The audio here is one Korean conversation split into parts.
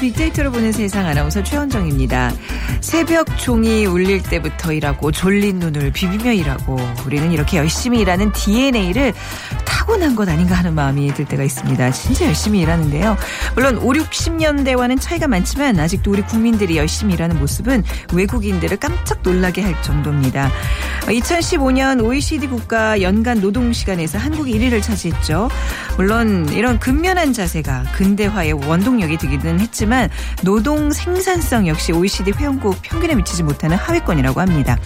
빅데이터로 보는 세상 아나운서 최원정입니다. 새벽 종이 울릴 때부터 일하고 졸린 눈을 비비며 일하고 우리는 이렇게 열심히 일하는 DNA를 타고난 것 아닌가 하는 마음이 들 때가 있습니다. 진짜 열심히 일하는데요. 물론 5, 60년대와는 차이가 많지만 아직도 우리 국민들이 열심히 일하는 모습은 외국인들을 깜짝 놀라게 할 정도입니다. 2015년 OECD 국가 연간 노동 시간에서 한국이 1위를 차지했죠. 물론 이런 근면한 자세가 근대화의 원동력이 되기는 했지만 노동 생산성 역시 OECD 회원국 평균에 미치지 못하는 하위권이라고 합니다.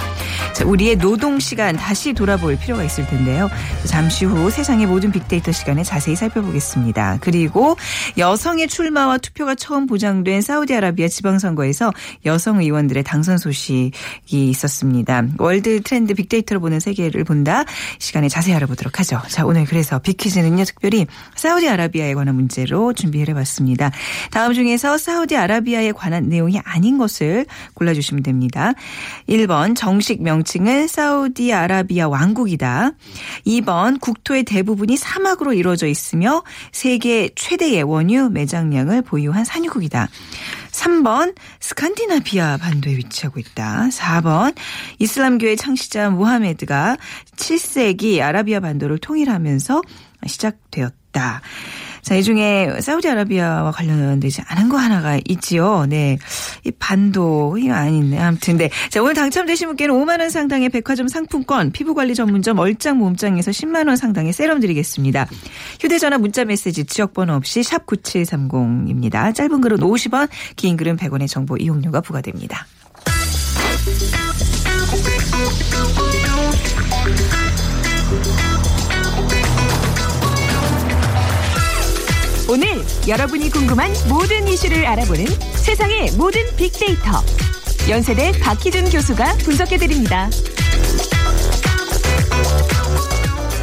자, 우리의 노동 시간 다시 돌아볼 필요가 있을 텐데요. 잠시 후 세상의 모든 빅데이터 시간에 자세히 살펴보겠습니다. 그리고 여성의 출마와 투표가 처음 보장된 사우디아라비아 지방선거에서 여성 의원들의 당선 소식이 있었습니다. World Trend 빅데이터로 보는 세계를 본다 시간에 자세히 알아보도록 하죠. 자, 오늘 그래서 빅퀴즈는요, 특별히 사우디아라비아에 관한 문제로 준비를 해봤습니다. 다음 중에서 사우디아라비아에 관한 내용이 아닌 것을 골라주시면 됩니다. 1번 정식 명칭은 사우디아라비아 왕국이다. 2번 국토의 대부분이 사막으로 이루어져 있으며 세계 최대의 원유 매장량을 보유한 산유국이다. 3번 스칸디나비아 반도에 위치하고 있다. 4번 이슬람교의 창시자 무하메드가 7세기 아라비아 반도를 통일하면서 시작되었다. 자, 이 중에 사우디아라비아와 관련되지 않은 거 하나가 있지요. 네. 이 반도, 이거 아닌데. 아무튼, 네. 자, 오늘 당첨되신 분께는 5만원 상당의 백화점 상품권, 피부관리 전문점 얼짱 몸짱에서 10만원 상당의 세럼 드리겠습니다. 휴대전화 문자 메시지 지역번호 없이 샵9730입니다. 짧은 글은 50원, 긴 글은 100원의 정보 이용료가 부과됩니다. 오늘 여러분이 궁금한 모든 이슈를 알아보는 세상의 모든 빅데이터. 연세대 박희준 교수가 분석해드립니다.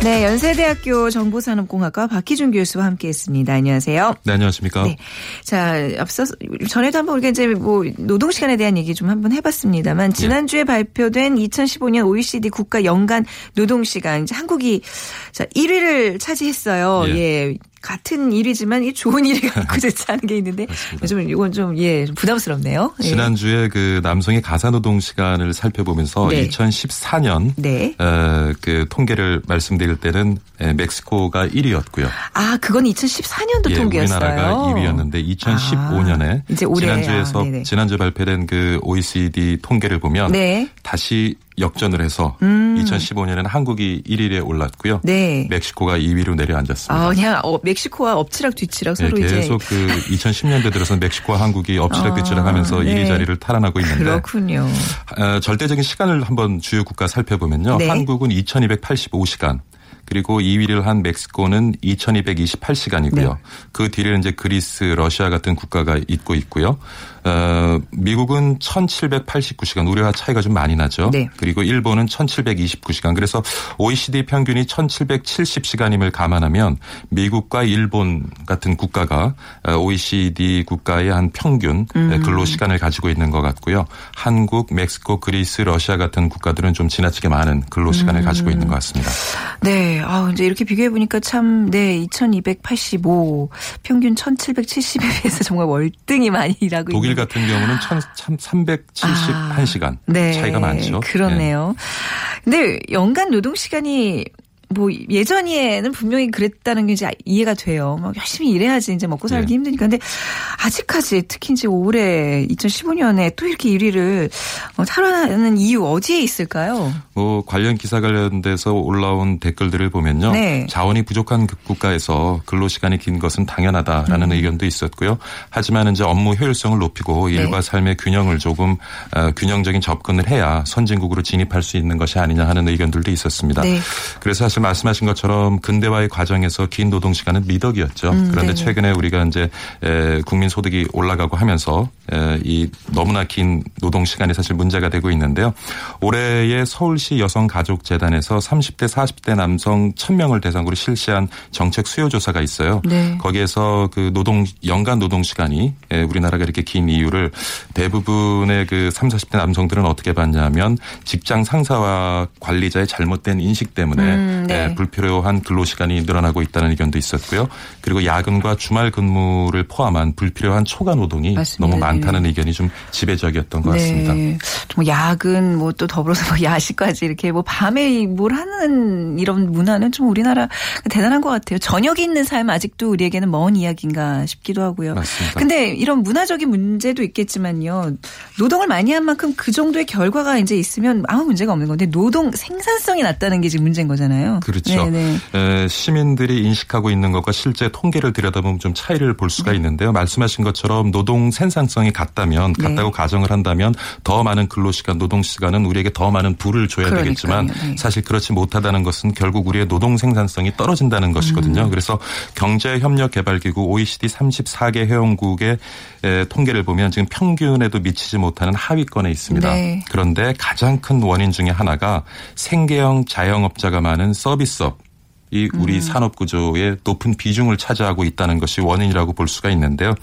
네, 연세대학교 정보산업공학과 박희준 교수와 함께했습니다. 안녕하세요. 네, 안녕하십니까. 네. 자, 앞서 전에도 한번 우리가 이제 뭐 노동 시간에 대한 얘기 좀 한번 해봤습니다만 지난주에 발표된 2015년 OECD 국가 연간 노동 시간 이제 한국이 자 1위를 차지했어요. 예. 예. 같은 일이지만 이 좋은 일이 그렇지 않은 게 있는데. 좀 이건 좀 예 부담스럽네요. 예. 지난주에 그 남성의 가사노동 시간을 살펴보면서 네. 2014년 네. 어, 그 통계를 말씀드릴 때는 에, 멕시코가 1위였고요. 아 그건 2014년도 예, 통계였어요. 우리나라가 2위였는데 2015년에 아, 올해. 지난주에서 아. 지난주 발표된 그 OECD 통계를 보면 네. 다시 역전을 해서 음. 2015년에는 한국이 1위에 올랐고요. 네. 멕시코가 2위로 내려앉았습니다. 아 그냥 어, 멕시코와 엎치락 뒤치락 예, 서로 이제 계속 그 2010년대 들어서 멕시코와 한국이 엎치락 뒤치락 하면서 아, 네. 1위 자리를 탈환하고 있는데 그렇군요. 어, 절대적인 시간을 한번 주요 국가 살펴보면요. 네. 한국은 2285시간. 그리고 2위를 한 멕시코는 2228시간이고요. 네. 그 뒤를 이제 그리스, 러시아 같은 국가가 있고 있고요. 어, 미국은 1789시간, 우리와 차이가 좀 많이 나죠. 네. 그리고 일본은 1729시간. 그래서 OECD 평균이 1770시간임을 감안하면 미국과 일본 같은 국가가 어, OECD 국가의 한 평균 음. 근로 시간을 가지고 있는 것 같고요. 한국, 멕시코, 그리스, 러시아 같은 국가들은 좀 지나치게 많은 근로 시간을 가지고 있는 것 같습니다. 네, 아 이제 이렇게 비교해 보니까 참, 네, 2285 평균 1770에 비해서 정말 월등히 많이 일하고 독일 있는. 같은 경우는 천, 참 371시간 네, 차이가 많죠. 네. 그렇네요. 근데 연간 노동 시간이 뭐 예전에는 분명히 그랬다는 게 이제 이해가 돼요. 막 열심히 일해야지 이제 먹고 살기 예. 힘드니까. 근데 아직까지 특히 이제 올해 2015년에 또 이렇게 1위를 어, 탈환하는 이유 어디에 있을까요? 뭐 관련 기사 관련돼서 올라온 댓글들을 보면요. 네. 자원이 부족한 그 국가에서 근로 시간이 긴 것은 당연하다라는 음. 의견도 있었고요. 하지만 이제 업무 효율성을 높이고 네. 일과 삶의 균형을 조금 어, 균형적인 접근을 해야 선진국으로 진입할 수 있는 것이 아니냐 하는 의견들도 있었습니다. 네. 그래서 사실 말씀하신 것처럼 근대화의 과정에서 긴 노동 시간은 미덕이었죠. 음, 그런데 네네. 최근에 우리가 이제 에, 국민 소득이 올라가고 하면서 에, 이 너무나 긴 노동 시간이 사실 문제가 되고 있는데요. 올해의 서울시 여성가족재단에서 30대 40대 남성 1000명을 대상으로 실시한 정책 수요 조사가 있어요. 네. 거기에서 그 노동 연간 노동 시간이 에, 우리나라가 이렇게 긴 이유를 대부분의 그 30, 40대 남성들은 어떻게 봤냐면 직장 상사와 관리자의 잘못된 인식 때문에 음, 네. 에, 불필요한 근로 시간이 늘어나고 있다는 의견도 있었고요. 그리고 야근과 주말 근무를 포함한 불필요한 초과 노동이 맞습니다. 너무 많다는 의견이 좀 지배적이었던 것 같습니다. 네. 뭐 야근 뭐 또 더불어서 뭐 야식까지 이렇게 뭐 밤에 뭘 하는 이런 문화는 좀 우리나라 대단한 것 같아요. 저녁이 있는 삶 아직도 우리에게는 먼 이야기인가 싶기도 하고요. 맞습니다. 근데 이런 문화적인 문제도 있겠지만요. 노동을 많이 한 만큼 그 정도의 결과가 이제 있으면 아무 문제가 없는 건데 노동 생산성이 낮다는 게 지금 문제인 거잖아요. 그렇죠. 네네. 에, 시민들이 인식하고 있는 것과 실제 통계를 들여다보면 좀 차이를 볼 네. 수가 있는데요. 말씀하신 것처럼 노동 생산성이 같다면 네. 같다고 가정을 한다면 더 많은 근로시간, 노동시간은 우리에게 더 많은 부를 줘야 그러니까요. 되겠지만 네. 사실 그렇지 못하다는 것은 결국 우리의 노동 생산성이 떨어진다는 음. 것이거든요. 그래서 경제협력개발기구 OECD 34개 회원국의 에, 통계를 보면 지금 평균에도 미치지 못하는 하위권에 있습니다. 네. 그런데 가장 큰 원인 중에 하나가 생계형 자영업자가 많은 서 비스업 이 우리 음. 산업 구조의 높은 비중을 차지하고 있다는 것이 원인이라고 볼 수가 있는데요.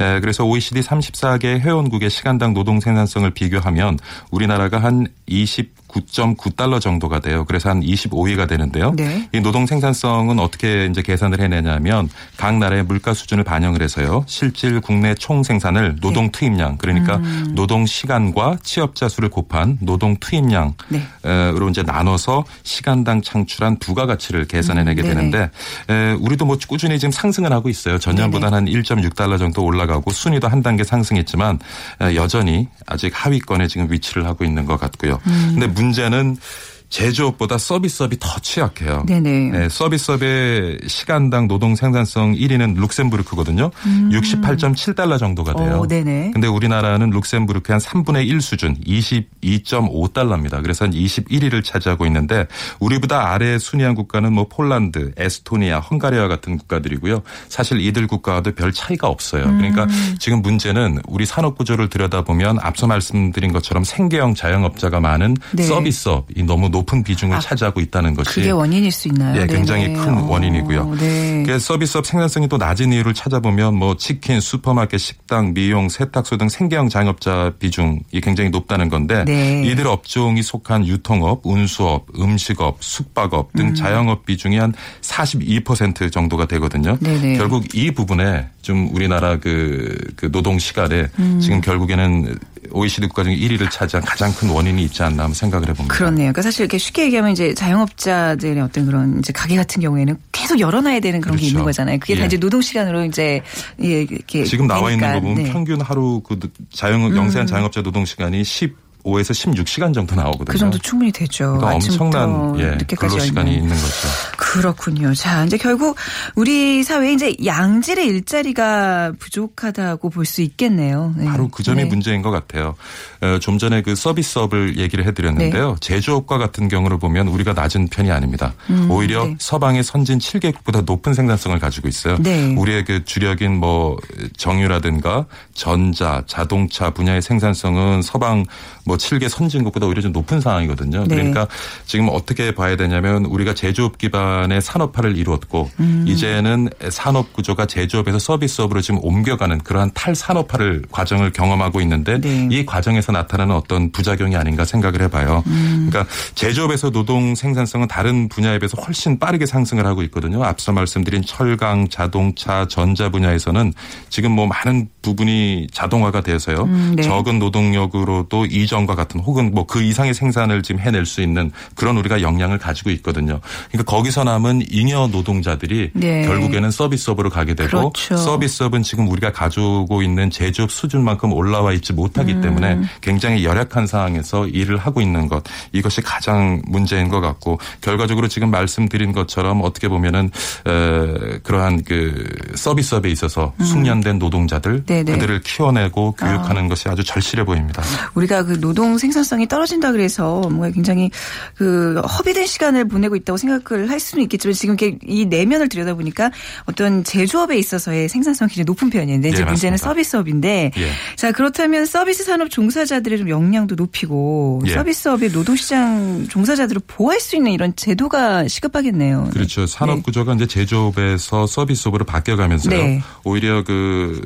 에, 그래서 OECD 34개 회원국의 시간당 노동 생산성을 비교하면 우리나라가 한 29.9달러 정도가 돼요. 그래서 한 25위가 되는데요. 네. 이 노동 생산성은 어떻게 이제 계산을 해내냐면 각 나라의 물가 수준을 반영을 해서요. 실질 국내 총 생산을 노동 네. 투입량 그러니까 음. 노동 시간과 취업자 수를 곱한 노동 투입량으로 네. 이제 나눠서 시간당 창출한 부가 가치를 계산해내게 음, 네네. 되는데 에, 우리도 뭐 꾸준히 지금 상승을 하고 있어요. 전년보다는 한 1.6달러 정도 올라가고 순위도 한 단계 상승했지만 에, 여전히 아직 하위권에 지금 위치를 하고 있는 것 같고요. 음. 근데 문제는 제조업보다 서비스업이 더 취약해요. 네네. 네, 서비스업의 시간당 노동 생산성 1위는 룩셈부르크거든요. 68.7달러 정도가 돼요. 음. 어, 네네. 근데 우리나라는 룩셈부르크의 한 3분의 1 수준 22.5달러입니다. 그래서 한 21위를 차지하고 있는데 우리보다 아래 순위한 국가는 뭐 폴란드, 에스토니아, 헝가리와 같은 국가들이고요. 사실 이들 국가와도 별 차이가 없어요. 그러니까 음. 지금 문제는 우리 산업 구조를 들여다보면 앞서 말씀드린 것처럼 생계형 자영업자가 많은 네. 서비스업이 너무 높은 비중을 차지하고 있다는 것이 그게 원인일 수 있나요? 예, 굉장히 네네. 큰 어, 원인이고요. 네. 그 서비스업 생산성이 또 낮은 이유를 찾아보면 뭐 치킨, 슈퍼마켓, 식당, 미용, 세탁소 등 생계형 자영업자 비중이 굉장히 높다는 건데 네. 이들 업종이 속한 유통업, 운수업, 음식업, 숙박업 등 자영업 비중이 한 42% 정도가 되거든요. 네네. 결국 이 부분에 좀 우리나라 그, 그 노동 시간에 음. 지금 결국에는 OECD 국가 중에 1위를 차지한 가장 큰 원인이 있지 않나 하면 생각을 해봅니다. 그렇네요. 그러니까 사실 이렇게 쉽게 얘기하면 이제 자영업자들의 어떤 그런 이제 가게 같은 경우에는 계속 열어놔야 되는 그런 게 그렇죠. 있는 거잖아요. 그게 다 예. 이제 노동 시간으로 이제 예, 이렇게 지금 나와 있는 되니까. 거 보면 네. 음. 평균 하루 그 자영 영세한 자영업자 노동 시간이 15에서 16시간 정도 나오거든요. 그 정도 충분히 되죠. 그러니까 엄청난 예, 늦게까지 근로 시간이. 있는 거죠. 그렇군요. 자, 이제 결국 우리 사회에 이제 양질의 일자리가 부족하다고 볼 수 있겠네요. 네. 바로 그 점이 네. 문제인 것 같아요. 어, 좀 전에 그 서비스업을 얘기를 해드렸는데요. 네. 제조업과 같은 경우를 보면 우리가 낮은 편이 아닙니다. 오히려 네. 서방의 선진 7개국보다 높은 생산성을 가지고 있어요. 네. 우리의 그 주력인 뭐 정유라든가 전자, 자동차 분야의 생산성은 서방 뭐 7개 선진국보다 오히려 좀 높은 상황이거든요. 네. 그러니까 지금 어떻게 봐야 되냐면 우리가 제조업 기반의 산업화를 이루었고 음. 이제는 산업 구조가 제조업에서 서비스업으로 지금 옮겨가는 그러한 탈산업화를 과정을 경험하고 있는데 네. 이 과정에서 나타나는 어떤 부작용이 아닌가 생각을 해봐요. 음. 그러니까 제조업에서 노동 생산성은 다른 분야에 비해서 훨씬 빠르게 상승을 하고 있거든요. 앞서 말씀드린 철강, 자동차, 전자 분야에서는 지금 뭐 많은 부분이 자동화가 돼서요. 음, 네. 적은 노동력으로도 이 이전과 같은 혹은 뭐 그 이상의 생산을 지금 해낼 수 있는 그런 우리가 역량을 가지고 있거든요. 그러니까 거기서 남은 잉여 노동자들이 네. 결국에는 서비스업으로 가게 되고 그렇죠. 서비스업은 지금 우리가 가지고 있는 제조업 수준만큼 올라와 있지 못하기 음. 때문에 굉장히 열악한 상황에서 일을 하고 있는 것 이것이 가장 문제인 것 같고 결과적으로 지금 말씀드린 것처럼 어떻게 보면은 에, 그러한 그 서비스업에 있어서 숙련된 노동자들 음. 네네. 아. 그들을 키워내고 교육하는 것이 아주 절실해 보입니다. 우리가 그 노동 생산성이 떨어진다 그래서 뭔가 굉장히 그 허비된 시간을 보내고 있다고 생각을 할 수는 있겠지만 지금 이렇게 이 내면을 들여다보니까 어떤 제조업에 있어서의 생산성이 굉장히 높은 편이에요. 이제 예, 문제는. 서비스업인데 예. 자 그렇다면 서비스 산업 종사자들의 좀 역량도 높이고 예. 서비스업의 노동시장 종사자들을 보호할 수 있는 이런 제도가 시급하겠네요. 그렇죠. 산업 네. 구조가 이제 제조업에서 서비스업으로 바뀌어가면서요. 네. 오히려 그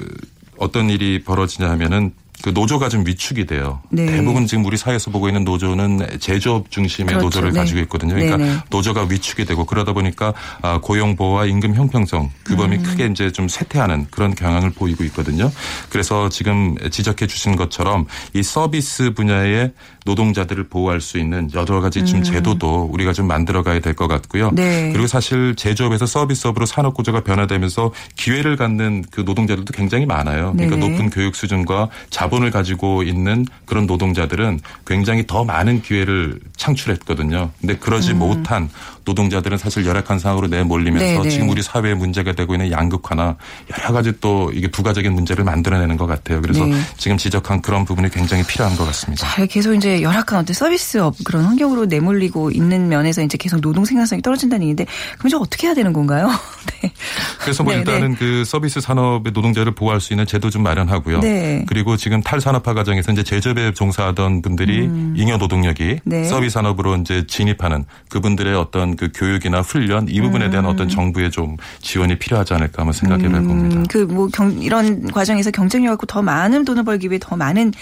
어떤 일이 벌어지냐 하면은 그 노조가 좀 위축이 돼요. 네. 대부분 지금 우리 사회에서 보고 있는 노조는 제조업 중심의 그렇죠. 노조를 네. 가지고 있거든요. 그러니까 네네. 노조가 위축이 되고 그러다 보니까 아, 고용 보호와 임금 형평성 그 음. 크게 이제 좀 쇠퇴하는 그런 경향을 보이고 있거든요. 그래서 지금 지적해 주신 것처럼 이 서비스 분야의 노동자들을 보호할 수 있는 여러 가지 지금 제도도 우리가 좀 만들어 가야 될 것 같고요. 음. 네. 그리고 사실 제조업에서 서비스업으로 산업 구조가 변화되면서 기회를 갖는 그 노동자들도 굉장히 많아요. 그러니까 네네. 높은 교육 수준과 자 본을 가지고 있는 그런 노동자들은 굉장히 더 많은 기회를 창출했거든요. 근데 그러지 못한 노동자들은 사실 열악한 상황으로 내몰리면서 음. 네네. 지금 우리 사회에 문제가 되고 있는 양극화나 여러 가지 또 이게 부가적인 문제를 만들어내는 것 같아요. 그래서 네. 지금 지적한 그런 부분이 굉장히 필요한 것 같습니다. 잘 계속 이제 열악한 어떤 서비스업 그런 환경으로 내몰리고 있는 면에서 이제 계속 노동 생산성이 떨어진다는 얘기인데 그럼 저 어떻게 해야 되는 건가요? 네. 그래서 뭐 네, 일단은 그 서비스 산업의 노동자를 보호할 수 있는 제도 좀 마련하고요. 네. 그리고 지금 탈산업화 과정에서 이제 제조업에 종사하던 분들이 잉여 노동력이 음. 네. 서비스 산업으로 이제 진입하는 그분들의 어떤 그 교육이나 훈련 이 부분에 대한 어떤 정부의 좀 지원이 필요하지 않을까 한번 생각해 볼 겁니다. 음, 그뭐 이런 과정에서 경쟁력 갖고 더 많은 돈을 벌기 위해 더 많은 더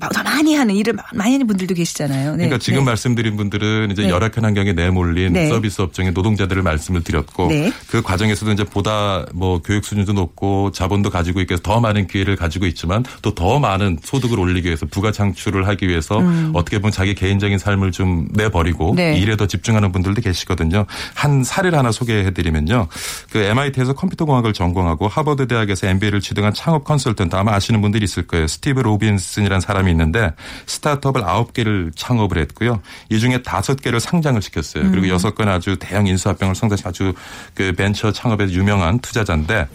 많이 하는 일을 많이 하는 분들도 계시잖아요. 네. 그러니까 지금 네. 말씀드린 분들은 이제 네. 열악한 환경에 내몰린 네. 서비스 업종의 노동자들을 말씀을 드렸고 네. 그 과정에서도 이제 보다 뭐 교육 수준도 높고 자본도 가지고 해서 더 많은 기회를 가지고 있지만 또 더 많은 소득을 올리기 위해서 부가 창출을 하기 위해서 어떻게 보면 자기 개인적인 삶을 좀 내버리고 음. 네. 일에 더 집중하는 분들도 계시거든요. 한 사례를 하나 소개해 드리면요. 그 MIT에서 컴퓨터 공학을 전공하고 하버드 대학에서 MBA를 취득한 창업 컨설턴트 아마 아시는 분들이 있을 거예요. 스티브 로빈슨이라는 사람이 있는데 스타트업을 9개를 창업을 했고요. 이 중에 5개를 상장을 시켰어요. 그리고 6건 아주 대형 인수합병을 성사시 아주 그 벤처 창업에 유명한 투자자인데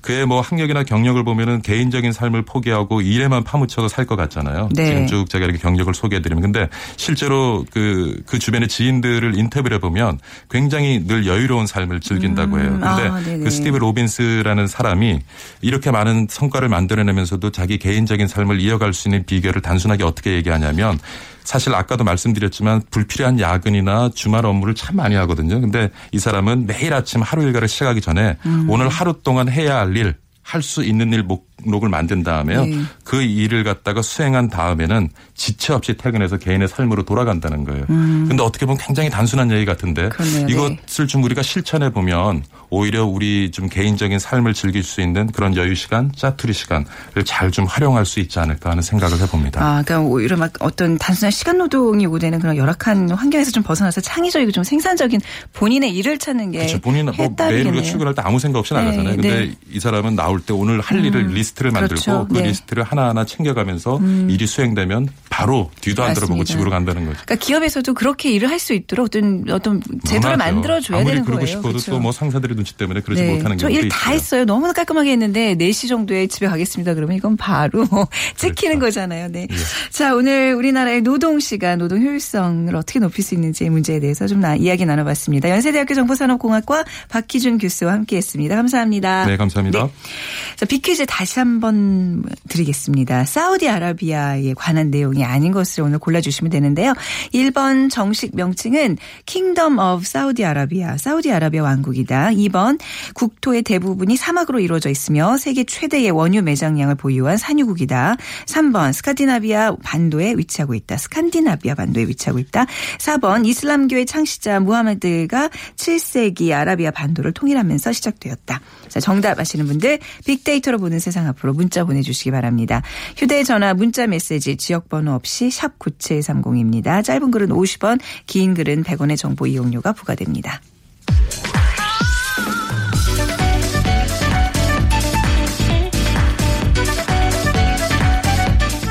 그의 뭐 학력이나 경력을 보면은 개인적인 삶을 포기하고 일에만 파묻혀서 살 것 같잖아요. 네. 지금 쭉 제가 이렇게 경력을 소개해 드리면 근데 실제로 그, 그 주변의 지인들을 인터뷰를 해 보면 굉장히 늘 여유로운 삶을 즐긴다고 해요. 근데 아. 그 스티브 로빈스라는 사람이 이렇게 많은 성과를 만들어내면서도 자기 개인적인 삶을 이어갈 수 있는 비결 을 단순하게 어떻게 얘기하냐면 사실 아까도 말씀드렸지만 불필요한 야근이나 주말 업무를 참 많이 하거든요. 근데 이 사람은 매일 아침 하루 일과를 시작하기 전에 음. 오늘 하루 동안 해야 할 일, 할 수 있는 일 목록을 만든 다음에요. 네. 그 일을 갖다가 수행한 다음에는 지체 없이 퇴근해서 개인의 삶으로 돌아간다는 거예요. 근데 어떻게 보면 굉장히 단순한 얘기 같은데 음. 그러네요. 네. 이것을 좀 우리가 실천해 보면 오히려 우리 좀 개인적인 삶을 즐길 수 있는 그런 여유 시간, 짜투리 시간을 잘 좀 활용할 수 있지 않을까 하는 생각을 해봅니다. 아, 그러니까 오히려 막 어떤 단순한 시간 노동이 요구되는 그런 열악한 환경에서 좀 벗어나서 창의적이고 좀 생산적인 본인의 일을 찾는 게 그렇죠. 본인은 뭐 매일. 우리가 출근할 때 아무 생각 없이 네, 나가잖아요. 근데 네. 이 사람은 나올 때 오늘 할 일을 리스트를 만들고 그렇죠. 그 네. 음. 리스트를 하나하나 챙겨가면서 일이 수행되면 바로 뒤도 안 들어보고 맞습니다. 집으로 간다는 거죠. 그러니까 기업에서도 그렇게 일을 할 수 있도록 어떤 어떤 제도를. 만들어 줘야 아무리 되는 그러고 거예요. 싶어도 그렇죠. 또뭐 상사들의 눈치 때문에 그러지 못하는 저 경우도 일다 있어요. 했어요. 너무나 깔끔하게 했는데 4시 정도에 집에 가겠습니다. 그러면 이건 바로 찍히는 그렇죠. 거잖아요. 네. 예. 자, 오늘 우리나라의 노동 시간, 노동 효율성을 어떻게 높일 수 있는지 문제에 대해서 좀 나, 이야기 나눠봤습니다. 연세대학교 정보산업공학과 박희준 교수와 함께했습니다. 감사합니다. 네, 감사합니다. 자, 빅퀴즈 다시 한번 드리겠습니다. 사우디아라비아에 관한 내용이 아닌 것을 오늘 골라주시면 되는데요. 1번 정식 명칭은 Kingdom of Saudi Arabia, 사우디아라비아 왕국이다. 2번 국토의 대부분이 사막으로 이루어져 있으며 세계 최대의 원유 매장량을 보유한 산유국이다. 3번 스카디나비아 반도에 위치하고 있다. 스칸디나비아 반도에 위치하고 있다. 4번 이슬람교의 창시자 무하마드가 7세기 아라비아 반도를 통일하면서 시작되었다. 자, 정답 아시는 분들 빅데이터로 보는 세상 앞으로 문자 보내주시기 바랍니다. 휴대전화 문자 메시지 지역번호 없이 샵 9730입니다. 짧은 글은 50원 긴 글은 100원의 정보 이용료가 부과됩니다.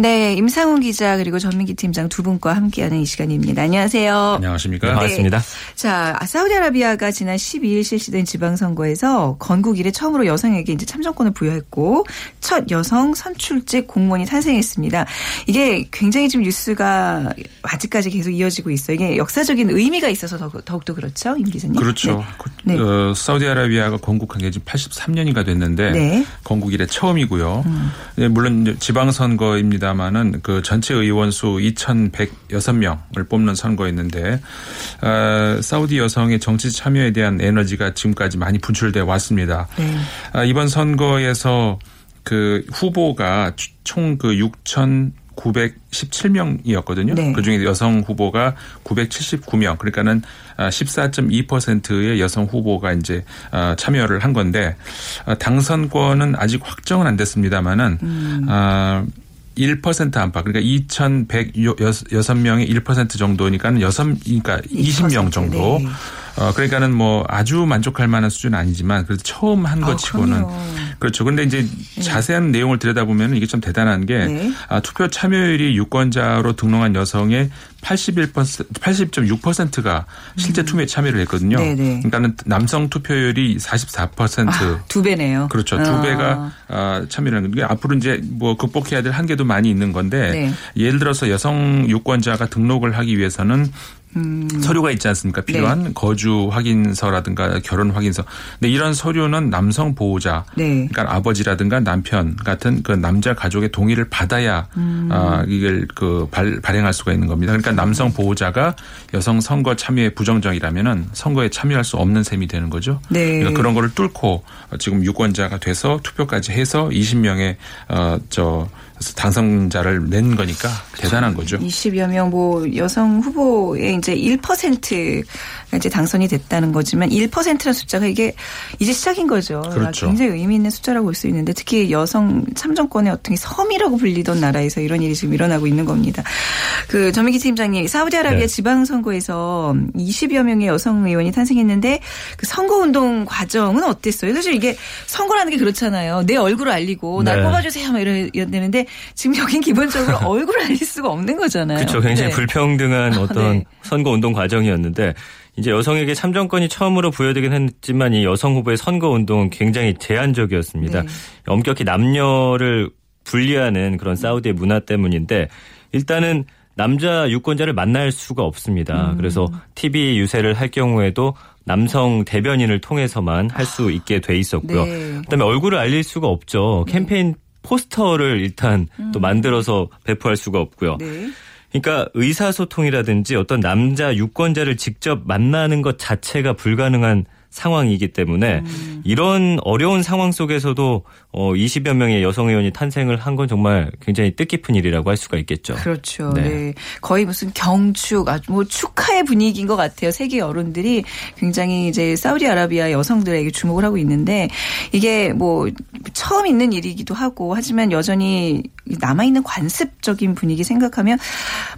네, 임상훈 기자 그리고 전민기 팀장 두 분과 함께하는 이 시간입니다. 안녕하세요. 안녕하십니까. 네. 반갑습니다. 자, 사우디아라비아가 지난 12일 실시된 지방선거에서 건국 이래 처음으로 여성에게 이제 참정권을 부여했고 첫 여성 선출직 공무원이 탄생했습니다. 이게 굉장히 지금 뉴스가 아직까지 계속 이어지고 있어요. 이게 역사적인 의미가 있어서 더욱, 더욱더 그렇죠, 임 기자님. 그렇죠. 네. 네. 어, 사우디아라비아가 건국한 게 지금 83년이가 됐는데 네. 음. 건국 이래 처음이고요. 네, 물론 이제 지방선거입니다 만은 그 전체 의원 수 2,106명을 뽑는 선거였는데 어, 사우디 여성의 정치 참여에 대한 에너지가 지금까지 많이 분출돼 왔습니다. 네. 아, 이번 선거에서 그 후보가 총 그 6천 917명이었거든요. 네. 그중에 여성 후보가 979명. 그러니까는 14.2%의 여성 후보가 이제 아, 참여를 한 건데 아, 당선권은 아직 확정은 안 됐습니다만은 음. 아, 1% 안팎 그러니까 2,106명의 1% 정도니까는 여섯 그러니까 20명 정도. 네. 어 그러니까는 뭐 아주 만족할 만한 수준은 아니지만 그래도 처음 한 아, 것치고는 그럼요. 그렇죠. 근데 이제 자세한 내용을 들여다보면 이게 좀 대단한 게 네. 아, 투표 참여율이 유권자로 등록한 여성의 81% 80.6%가 실제 투표에 참여를 했거든요. 음. 네네. 그러니까는 남성 투표율이 44%. 아, 두 배네요. 그렇죠. 아. 두 배가 아, 참여를 하는 게 앞으로 이제 뭐 극복해야 될 한계도 많이 있는 건데 네. 예를 들어서 여성 유권자가 등록을 하기 위해서는 음. 서류가 있지 않습니까? 네. 필요한 거주 확인서라든가 결혼 확인서. 근데 이런 서류는 남성 보호자, 네. 그러니까 아버지라든가 남편 같은 그 남자 가족의 동의를 받아야 음. 아, 이걸 그 발, 발행할 수가 있는 겁니다. 그러니까 남성 보호자가 여성 선거 참여에 부정적이라면은 선거에 참여할 수 없는 셈이 되는 거죠. 네. 그러니까 그런 거를 뚫고 지금 유권자가 돼서 투표까지 해서 20명의 어저 당선자를 낸 거니까 대단한 거죠. 20여 명 뭐 여성 후보의 이제 1%가 이제 당선이 됐다는 거지만 1%라는 숫자가 이게 이제 시작인 거죠. 그렇죠. 굉장히 의미 있는 숫자라고 볼 수 있는데 특히 여성 참정권의 어떤 섬이라고 불리던 나라에서 이런 일이 지금 일어나고 있는 겁니다. 그 전민기 팀장님 사우디아라비아 네. 지방선거에서 20여 명의 여성 의원이 탄생했는데 그 선거운동 과정은 어땠어요? 사실 이게 선거라는 게 그렇잖아요. 내 얼굴을 알리고 날 네. 뽑아주세요 막 이래야 되는데 지금 여긴 기본적으로 얼굴을 알릴 수가 없는 거잖아요. 그렇죠. 굉장히 네. 불평등한 어떤 네. 선거 운동 과정이었는데 이제 여성에게 참정권이 처음으로 부여되긴 했지만 이 여성 후보의 선거 운동은 굉장히 제한적이었습니다. 네. 엄격히 남녀를 분리하는 그런 사우디의 문화 때문인데 일단은 남자 유권자를 만날 수가 없습니다. 음. 그래서 TV 유세를 할 경우에도 남성 대변인을 통해서만 할 수 있게 돼 있었고요. 네. 그다음에 얼굴을 알릴 수가 없죠. 캠페인 포스터를 일단 또 만들어서 배포할 수가 없고요. 네. 그러니까 의사소통이라든지 어떤 남자 유권자를 직접 만나는 것 자체가 불가능한 상황이기 때문에 이런 어려운 상황 속에서도 어 20여 명의 여성 의원이 탄생을 한 건 정말 굉장히 뜻깊은 일이라고 할 수가 있겠죠. 그렇죠. 네. 네. 거의 무슨 경축, 아주 뭐 축하의 분위기인 것 같아요. 세계 여론들이 굉장히 이제 사우디아라비아 여성들에게 주목을 하고 있는데 이게 뭐 처음 있는 일이기도 하고 하지만 여전히 남아있는 관습적인 분위기 생각하면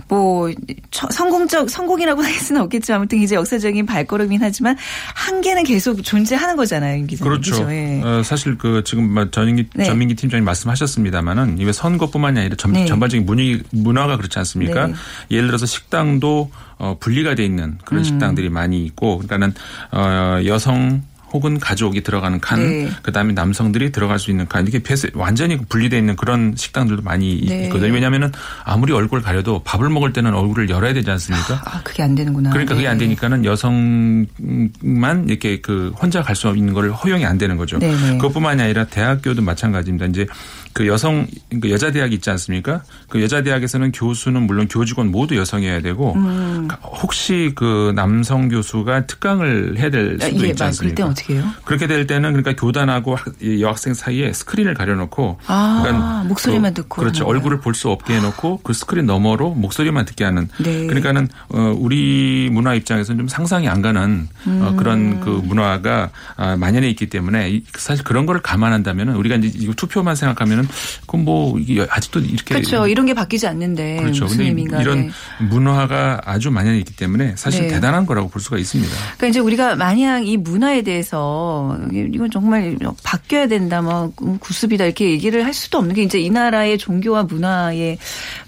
뭐 처- 성공적, 성공이라고 할 수는 없겠죠. 아무튼 이제 역사적인 발걸음이긴 하지만 한계는 계속 존재하는 거잖아요. 임 기자님. 그렇죠. 그죠? 예. 어, 사실 그 지금 뭐 전인기 네. 전민기 팀장님 말씀하셨습니다만은 이게 선거뿐만이 아니라 전, 네. 전반적인 분위 문화가 그렇지 않습니까? 네. 예를 들어서 식당도 어, 분리가 돼 있는 그런 음. 식당들이 많이 있고 그러니까는 어, 여성 혹은 가족이 들어가는 칸, 네. 그다음에 남성들이 들어갈 수 있는 칸, 이게 폐쇄, 완전히 분리되어 있는 그런 식당들도 많이 네. 있거든요. 왜냐하면은 아무리 얼굴 가려도 밥을 먹을 때는 얼굴을 열어야 되지 않습니까? 아, 그게 안 되는구나. 그러니까 그게 안 네. 되니까는 여성만 이렇게 그 혼자 갈 수 있는 걸 허용이 안 되는 거죠. 네네. 그것뿐만이 아니라 대학교도 마찬가지입니다. 이제 그 여성 그 여자 대학이 있지 않습니까? 그 여자 대학에서는 교수는 물론 교직원 모두 여성이어야 되고 음. 혹시 그 남성 교수가 특강을 해야 될 아, 수도 예, 있지 맞- 않습니까? 어떻게 해요? 그렇게 될 때는 그러니까 교단하고 여학생 사이에 스크린을 가려놓고 아, 목소리만 그, 듣고 그렇죠 얼굴을 볼 수 없게 해놓고 그 스크린 너머로 목소리만 듣게 하는 네. 그러니까는 어, 우리 문화 입장에서는 좀 상상이 안 가는 음. 어, 그런 그 문화가 아, 만연해 있기 때문에 이- 사실 그런 거를 감안한다면은 우리가 이제 투표만 생각하면 은 그건 뭐 이게 아직도 이렇게 그렇죠. 이런 게 바뀌지 않는데 그렇죠. 무슨 의미인가. 이런 네. 문화가 아주 만연해 있기 때문에 사실 네. 대단한 거라고 볼 수가 있습니다. 그러니까 이제 우리가 마냥 이 문화에 대해서 이건 정말 바뀌어야 된다, 뭐 구습이다 이렇게 얘기를 할 수도 없는 게 이제 이 나라의 종교와 문화의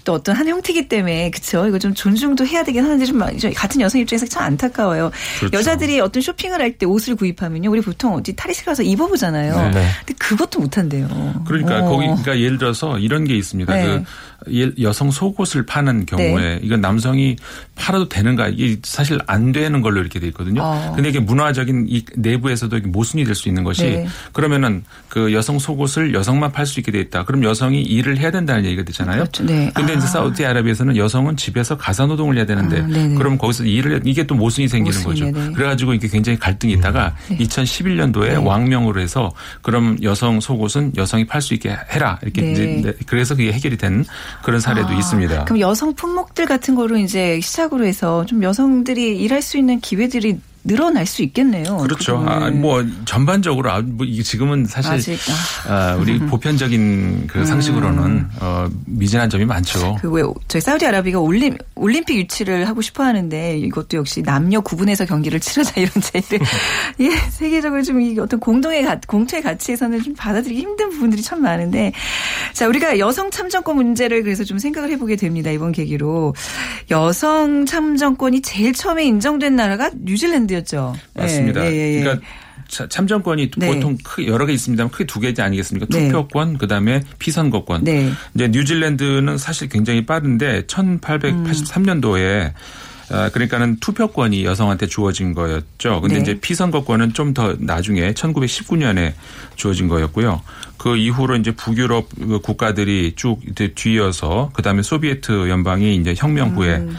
또 어떤 한 형태이기 때문에 그렇죠. 이거 좀 존중도 해야 되긴 하는데 좀 같은 여성 입장에서 참 안타까워요. 그렇죠. 여자들이 어떤 쇼핑을 할 때 옷을 구입하면요, 우리 보통 어디 탈의실 가서 입어보잖아요. 네. 근데 그것도 못한대요. 그러니까 어. 거기 그러니까 예를 들어서 이런 게 있습니다. 네. 그 예- 여성 속옷을 파는 경우에 이건 남성이 팔아도 되는가 이게 사실 안 되는 걸로 이렇게 돼 있거든요. 어. 근데 이게 문화적인 이 내부에서도 모순이 될 수 있는 것이 네. 그러면은 그 여성 속옷을 여성만 팔 수 있게 돼 있다. 그럼 여성이 일을 해야 된다는 얘기가 되잖아요. 그렇죠. 네. 근데 이제 아. 사우디아라비아에서는 여성은 집에서 가사 노동을 해야 되는데 아. 그럼 거기서 일을 해- 이게 또 모순이 생기는 모순이네, 거죠. 네. 그래 가지고 이게 굉장히 갈등이 있다가 2011년도에 네. 왕명으로 해서 그럼 여성 속옷은 여성이 팔 수 있게 해라 이렇게 네. 이제 네, 그래서 그게 해결이 된 그런 사례도 아, 있습니다. 그럼 여성 품목들 같은 거로 이제 시작으로 해서 좀 여성들이 일할 수 있는 기회들이 늘어날 수 있겠네요. 그렇죠. 그 아. 뭐 전반적으로 아, 뭐 지금은 사실 아직, 아, 우리 보편적인 그 상식으로는 어, 미진한 점이 많죠. 그 왜 저희 사우디아라비가 올림 올림픽 유치를 하고 싶어 하는데 이것도 역시 남녀 구분해서 경기를 치르자 이런 제의를 예 세계적으로 좀이 어떤 공동의 가, 공통의 가치에서는 좀 받아들이기 힘든 부분들이 참 많은데 자 우리가 여성 참정권 문제를 그래서 좀 생각을 해보게 됩니다 이번 계기로 여성 참정권이 제일 처음에 인정된 나라가 뉴질랜드 였죠. 맞습니다. 예, 예, 예. 그러니까 차- 참정권이 네. 보통 크게 여러 개 있습니다만 크게 두 개지 아니겠습니까? 네. 투표권 그다음에 피선거권. 네. 이제 뉴질랜드는 사실 굉장히 빠른데 1883년도에 아, 그러니까는 투표권이 여성한테 주어진 거였죠. 근데 네. 이제 피선거권은 좀 더 나중에 1919년에 주어진 거였고요. 그 이후로 이제 북유럽 그 국가들이 쭉 이제 뒤이어서 그다음에 소비에트 연방이 이제 혁명 후에 음.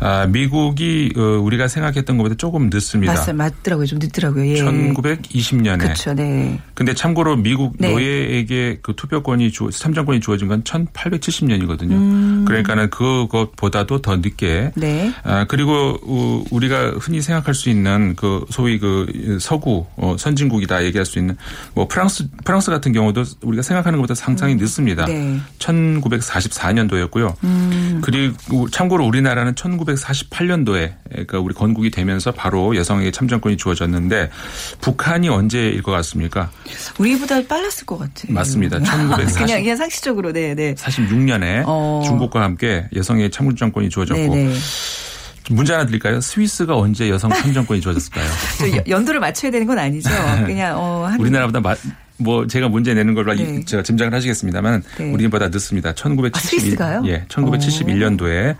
아, 미국이 어, 우리가 생각했던 것보다 조금 늦습니다. 맞아요, 맞더라고요, 좀 늦더라고요. 예. 1920년에. 그렇죠, 네. 근데 참고로 미국 네. 노예에게 그 투표권이 주, 참정권이 주어진 건 1870년이거든요. 음. 그러니까는 그것보다도 더 늦게. 네. 아, 그리고 우- 우리가 흔히 생각할 수 있는 그 소위 그 서구 어, 선진국이다 얘기할 수 있는 뭐 프랑스 프랑스 같은 경우도 우리가 생각하는 것보다 상당히 늦습니다. 네. 1944년도였고요. 음. 그리고 참고로 우리나라는 1948년도에 그러니까 우리 건국이 되면서 바로 여성에게 참정권이 주어졌는데 북한이 언제일 것 같습니까? 우리보다 빨랐을 것 같아요. 맞습니다. 1940 그냥 그냥 상식적으로 네, 네. 46년에 어. 중국과 함께 여성에게 참정권이 주어졌고 네, 네. 문제 하나 드릴까요? 스위스가 언제 여성 참정권이 주어졌을까요? 연도를 맞춰야 되는 건 아니죠. 그냥 어 한, 우리나라보다 마- 뭐 제가 문제 내는 걸로 네. 제가 짐작을 하시겠습니다만 네. 우리보다 늦습니다. 1971 아, 스위스가요? 예, 1971년도에 어,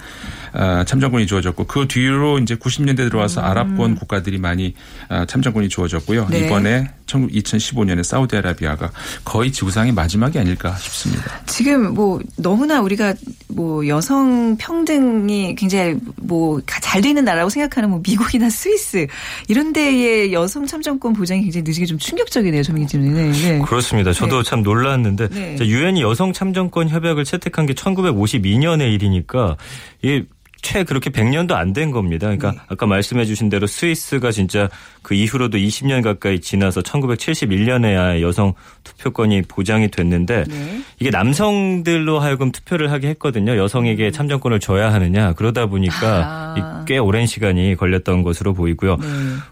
참정권이 주어졌고 그 뒤로 이제 90년대 들어와서 아랍권 국가들이 많이 어, 참정권이 주어졌고요. 음. 네. 이번에 2015년에 사우디아라비아가 거의 지구상의 마지막이 아닐까 싶습니다. 지금 뭐 너무나 우리가 뭐 여성 평등이 굉장히 뭐 잘 되는 나라라고 생각하는 뭐 미국이나 스위스 이런 데의 여성 참정권 보장이 굉장히 늦은 게 좀 충격적이네요, 조민기님은. 네. 그렇습니다. 저도 네. 참 놀랐는데 네. 유엔이 여성 참정권 협약을 채택한 게 1952년의 일이니까 이게 채 그렇게 100년도 안 된 겁니다. 그러니까 네. 아까 말씀해 주신 대로 스위스가 진짜 그 이후로도 20년 가까이 지나서 1971년에야 여성 투표권이 보장이 됐는데 네. 이게 남성들로 하여금 투표를 하게 했거든요. 여성에게 참정권을 줘야 하느냐. 그러다 보니까 아. 이꽤 오랜 시간이 걸렸던 것으로 보이고요. 네.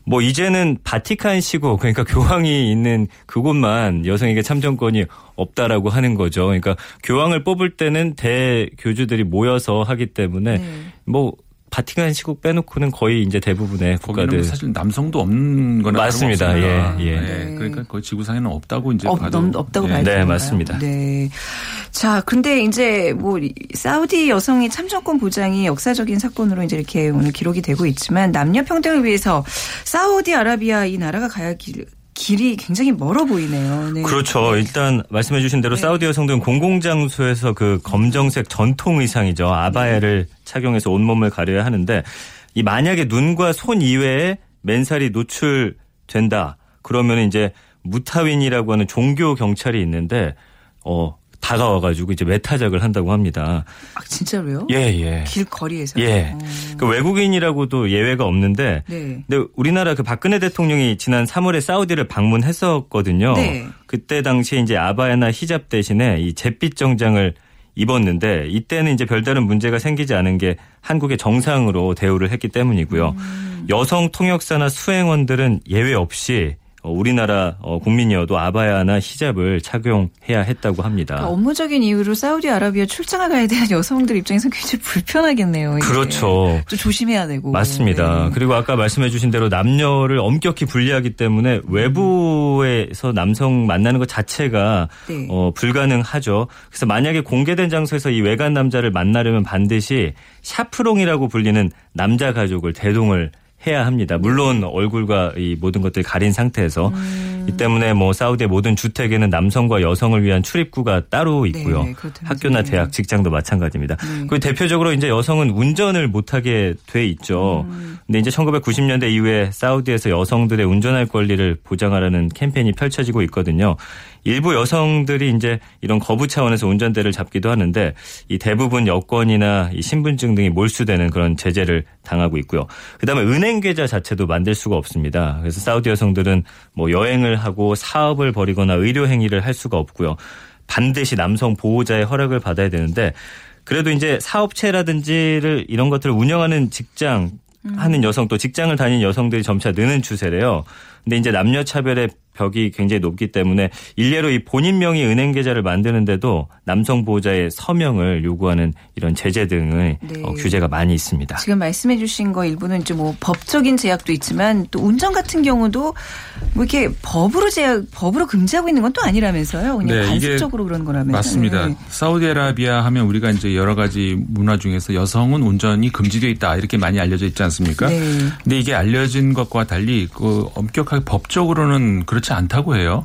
뭐 이제는 바티칸 시국 그러니까 교황이 있는 그곳만 여성에게 참정권이 없다라고 하는 거죠. 그러니까 교황을 뽑을 때는 대교주들이 모여서 하기 때문에 네. 뭐 바티칸 시국 빼놓고는 거의 이제 대부분의 국가들 뭐 사실 남성도 없는 거나 맞습니다. 예, 예. 네, 그러니까 거의 지구상에는 없다고 이제 없, 봐도 넘- 없다고 예. 봐야 네, 되나요? 맞습니다. 네. 자, 근데 이제 뭐 이- 사우디 여성의 참정권 보장이 역사적인 사건으로 이제 이렇게 오늘 기록이 되고 있지만 남녀 평등을 위해서 사우디아라비아 이 나라가 가야 길, 길이 굉장히 멀어 보이네요. 네. 그렇죠. 일단 말씀해 주신 대로 네. 사우디 여성들은 공공장소에서 그 검정색 전통 의상이죠. 아바야를 착용해서 온몸을 가려야 하는데 이 만약에 눈과 손 이외에 맨살이 노출된다. 그러면 이제 무타윈이라고 하는 종교 경찰이 있는데 어 다가와가지고 이제 메타작을 한다고 합니다. 아, 진짜로요? 예 예. 길거리에서. 예. 어. 그 외국인이라고도 예외가 없는데 네. 근데 우리나라 그 박근혜 대통령이 지난 3월에 사우디를 방문했었거든요. 네. 그때 당시에 이제 아바야나 히잡 대신에 이 잿빛 정장을 입었는데 이때는 이제 별다른 문제가 생기지 않은 게 한국의 정상으로 대우를 했기 때문이고요. 음. 여성 통역사나 수행원들은 예외 없이 어, 우리나라 어, 국민이어도 아바야나 히잡을 착용해야 했다고 합니다. 그러니까 업무적인 이유로 사우디아라비아 출장을 가야 되는 여성들 입장에서 굉장히 불편하겠네요. 이게. 그렇죠. 좀 조심해야 되고. 맞습니다. 네. 그리고 아까 말씀해 주신 대로 남녀를 엄격히 분리하기 때문에 외부에서 남성 만나는 것 자체가 네. 어, 불가능하죠. 그래서 만약에 공개된 장소에서 이 외간 남자를 만나려면 반드시 샤프롱이라고 불리는 남자 가족을 대동을 해야 합니다. 물론 얼굴과 이 모든 것들 가린 상태에서 음. 이 때문에 뭐 사우디의 모든 주택에는 남성과 여성을 위한 출입구가 따로 있고요. 네. 학교나 대학, 직장도 마찬가지입니다. 네. 그 대표적으로 이제 여성은 운전을 못하게 돼 있죠. 음. 근데 이제 1990년대 이후에 사우디에서 여성들의 운전할 권리를 보장하라는 캠페인이 펼쳐지고 있거든요. 일부 여성들이 이제 이런 거부 차원에서 운전대를 잡기도 하는데 이 대부분 여권이나 이 신분증 등이 몰수되는 그런 제재를 당하고 있고요. 그다음에 은행 계좌 자체도 만들 수가 없습니다. 그래서 사우디 여성들은 뭐 여행을 하고 사업을 벌이거나 의료 행위를 할 수가 없고요. 반드시 남성 보호자의 허락을 받아야 되는데 그래도 이제 사업체라든지를 이런 것들을 운영하는 직장 하는 여성 또 직장을 다니는 여성들이 점차 느는 추세래요. 근데 이제 남녀 차별의 벽이 굉장히 높기 때문에 일례로 이 본인 명의 은행 계좌를 만드는데도 남성 보호자의 서명을 요구하는 이런 제재 등의 네. 어, 규제가 많이 있습니다. 지금 말씀해 주신 거 일부는 이제 뭐 법적인 제약도 있지만 또 운전 같은 경우도 뭐 이렇게 법으로 제약, 법으로 금지하고 있는 건 또 아니라면서요. 그냥 네, 이게 관습적으로 그런 거라면서요. 맞습니다. 네. 사우디아라비아 하면 우리가 이제 여러 가지 문화 중에서 여성은 운전이 금지되어 있다 이렇게 많이 알려져 있지 않습니까? 네. 근데 이게 알려진 것과 달리 그 엄격하게 법적으로는 그렇지 않다고 해요.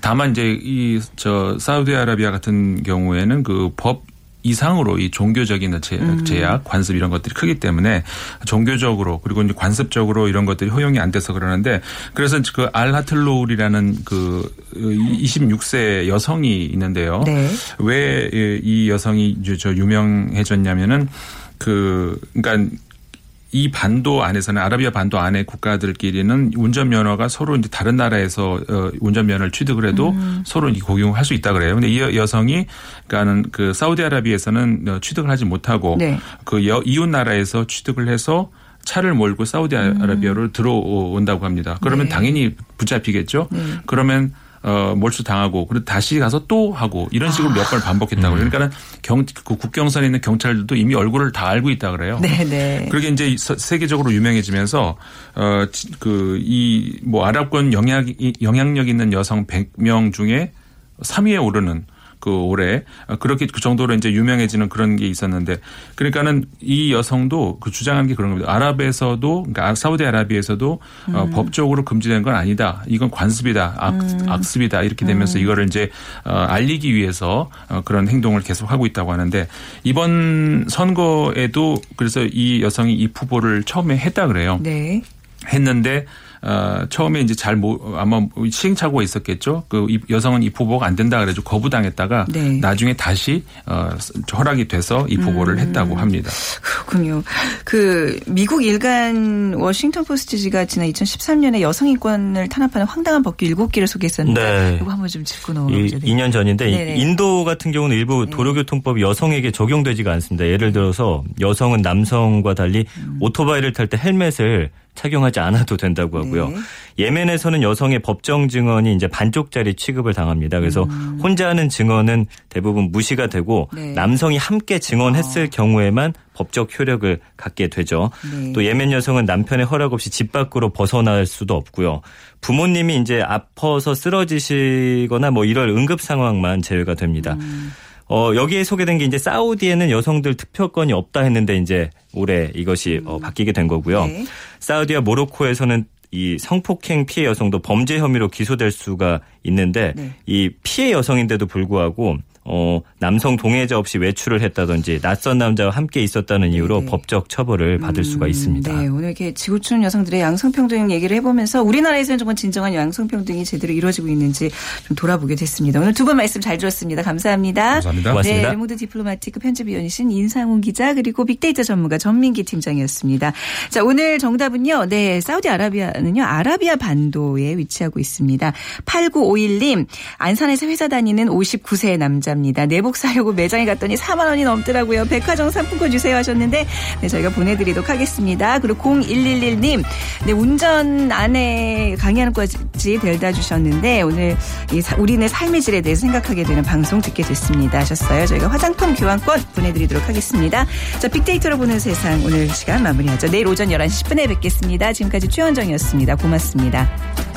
다만 이제 이 저 사우디아라비아 같은 경우에는 그법 이상으로 이 종교적인 제- 음. 제약, 관습 이런 것들이 크기 때문에 종교적으로 그리고 이제 관습적으로 이런 것들이 허용이 안 돼서 그러는데 그래서 그 알하틀로울이라는 그 26세 여성이 있는데요. 네. 왜이 여성이 이제 저 유명해졌냐면은 그 그러니까 이 반도 안에서는 아라비아 반도 안의 국가들끼리는 운전면허가 서로 이제 다른 나라에서 어, 운전면허를 취득을 해도 음. 서로 이 공용할 수 있다 그래요. 근데 이 여- 여성이 그러니까는 그 사우디아라비아에서는 어, 취득을 하지 못하고 네. 그 여- 이웃 나라에서 취득을 해서 차를 몰고 사우디아라비아로 들어온다고 합니다. 그러면 네. 당연히 붙잡히겠죠. 네. 그러면 어, 몰수 당하고 그리고 다시 가서 또 하고 이런 식으로 몇번 반복했다고 그래요. 그러니까는 경, 그 국경선에 있는 경찰들도 이미 얼굴을 다 알고 있다 그래요. 네, 네. 그러게 이제 서- 세계적으로 유명해지면서 어 그 이 뭐 아랍권 영향 영향력 있는 여성 100명 중에 3위에 오르는 그 올해 그렇게 그 정도로 이제 유명해지는 그런 게 있었는데 그러니까는 이 여성도 그 주장한 게 그런 겁니다. 아랍에서도 그러니까 사우디아라비아에서도 어, 법적으로 금지된 건 아니다. 이건 관습이다. 악, 악습이다. 이렇게 되면서 이거를 이제 어, 알리기 위해서 어, 그런 행동을 계속 하고 있다고 하는데 이번 선거에도 그래서 이 여성이 이 후보를 처음에 했다 그래요. 네. 했는데 어, 처음에 이제 잘 모, 아마 시행착오가 있었겠죠. 그 이- 여성은 이 후보가 안 된다 그래서 거부당했다가 네. 나중에 다시 어, 허락이 돼서 이 후보를 음. 했다고 합니다. 그렇군요. 그 미국 일간 워싱턴 포스트지가 지난 2013년에 여성 인권을 탄압하는 황당한 법규 7개를 소개했었는데 네. 이거 한번 좀 짚고 이 넘어가죠. 2년 전인데 이 네네. 네. 인도 같은 경우는 일부 도로교통법이 여성에게 적용되지가 않습니다. 예를 들어서 여성은 남성과 달리 음. 오토바이를 탈 때 헬멧을 착용하지 않아도 된다고 하고요. 네. 예멘에서는 여성의 법정 증언이 이제 반쪽짜리 취급을 당합니다. 그래서 혼자 하는 증언은 대부분 무시가 되고 음. 네. 남성이 함께 증언했을 경우에만 법적 효력을 갖게 되죠. 네. 또 예멘 여성은 남편의 허락 없이 집 밖으로 벗어날 수도 없고요. 부모님이 이제 아파서 쓰러지시거나 뭐 이럴 응급 상황만 제외가 됩니다. 음. 어, 여기에 소개된 게 이제 사우디에는 여성들 투표권이 없다 했는데 이제 올해 이것이 어, 바뀌게 된 거고요. 네. 사우디와 모로코에서는 이 성폭행 피해 여성도 범죄 혐의로 기소될 수가 있는데 네. 이 피해 여성인데도 불구하고 어, 남성 동행자 없이 외출을 했다든지 낯선 남자와 함께 있었다는 이유로 네. 법적 처벌을 받을 수가 있습니다. 네, 오늘 이렇게 지구촌 여성들의 양성평등 얘기를 해보면서 우리나라에서는 정말 진정한 양성평등이 제대로 이루어지고 있는지 좀 돌아보게 됐습니다. 오늘 두 분 말씀 잘 들었습니다. 감사합니다. 감사합니다. 고맙습니다. 네, 르몽드 디플로마티크 편집위원이신 인상훈 기자 그리고 빅데이터 전문가 전민기 팀장이었습니다. 자, 오늘 정답은요. 네, 사우디아라비아는요. 아라비아 반도에 위치하고 있습니다. 8951님, 안산에서 회사 다니는 59세 남자 입니다. 내복 사려고 매장에 갔더니 4만 원이 넘더라고요. 백화점 상품권 주세요 하셨는데 네, 저희가 보내드리도록 하겠습니다. 그리고 0111님, 네, 운전 안에 강의하는 것까지 데려다 주셨는데 오늘 우리네 삶의 질에 대해서 생각하게 되는 방송 듣게 됐습니다 하셨어요. 저희가 화장품 교환권 보내드리도록 하겠습니다. 자, 빅데이터로 보는 세상 오늘 시간 마무리하죠. 내일 오전 11시 10분에 뵙겠습니다. 지금까지 최원정이었습니다. 고맙습니다.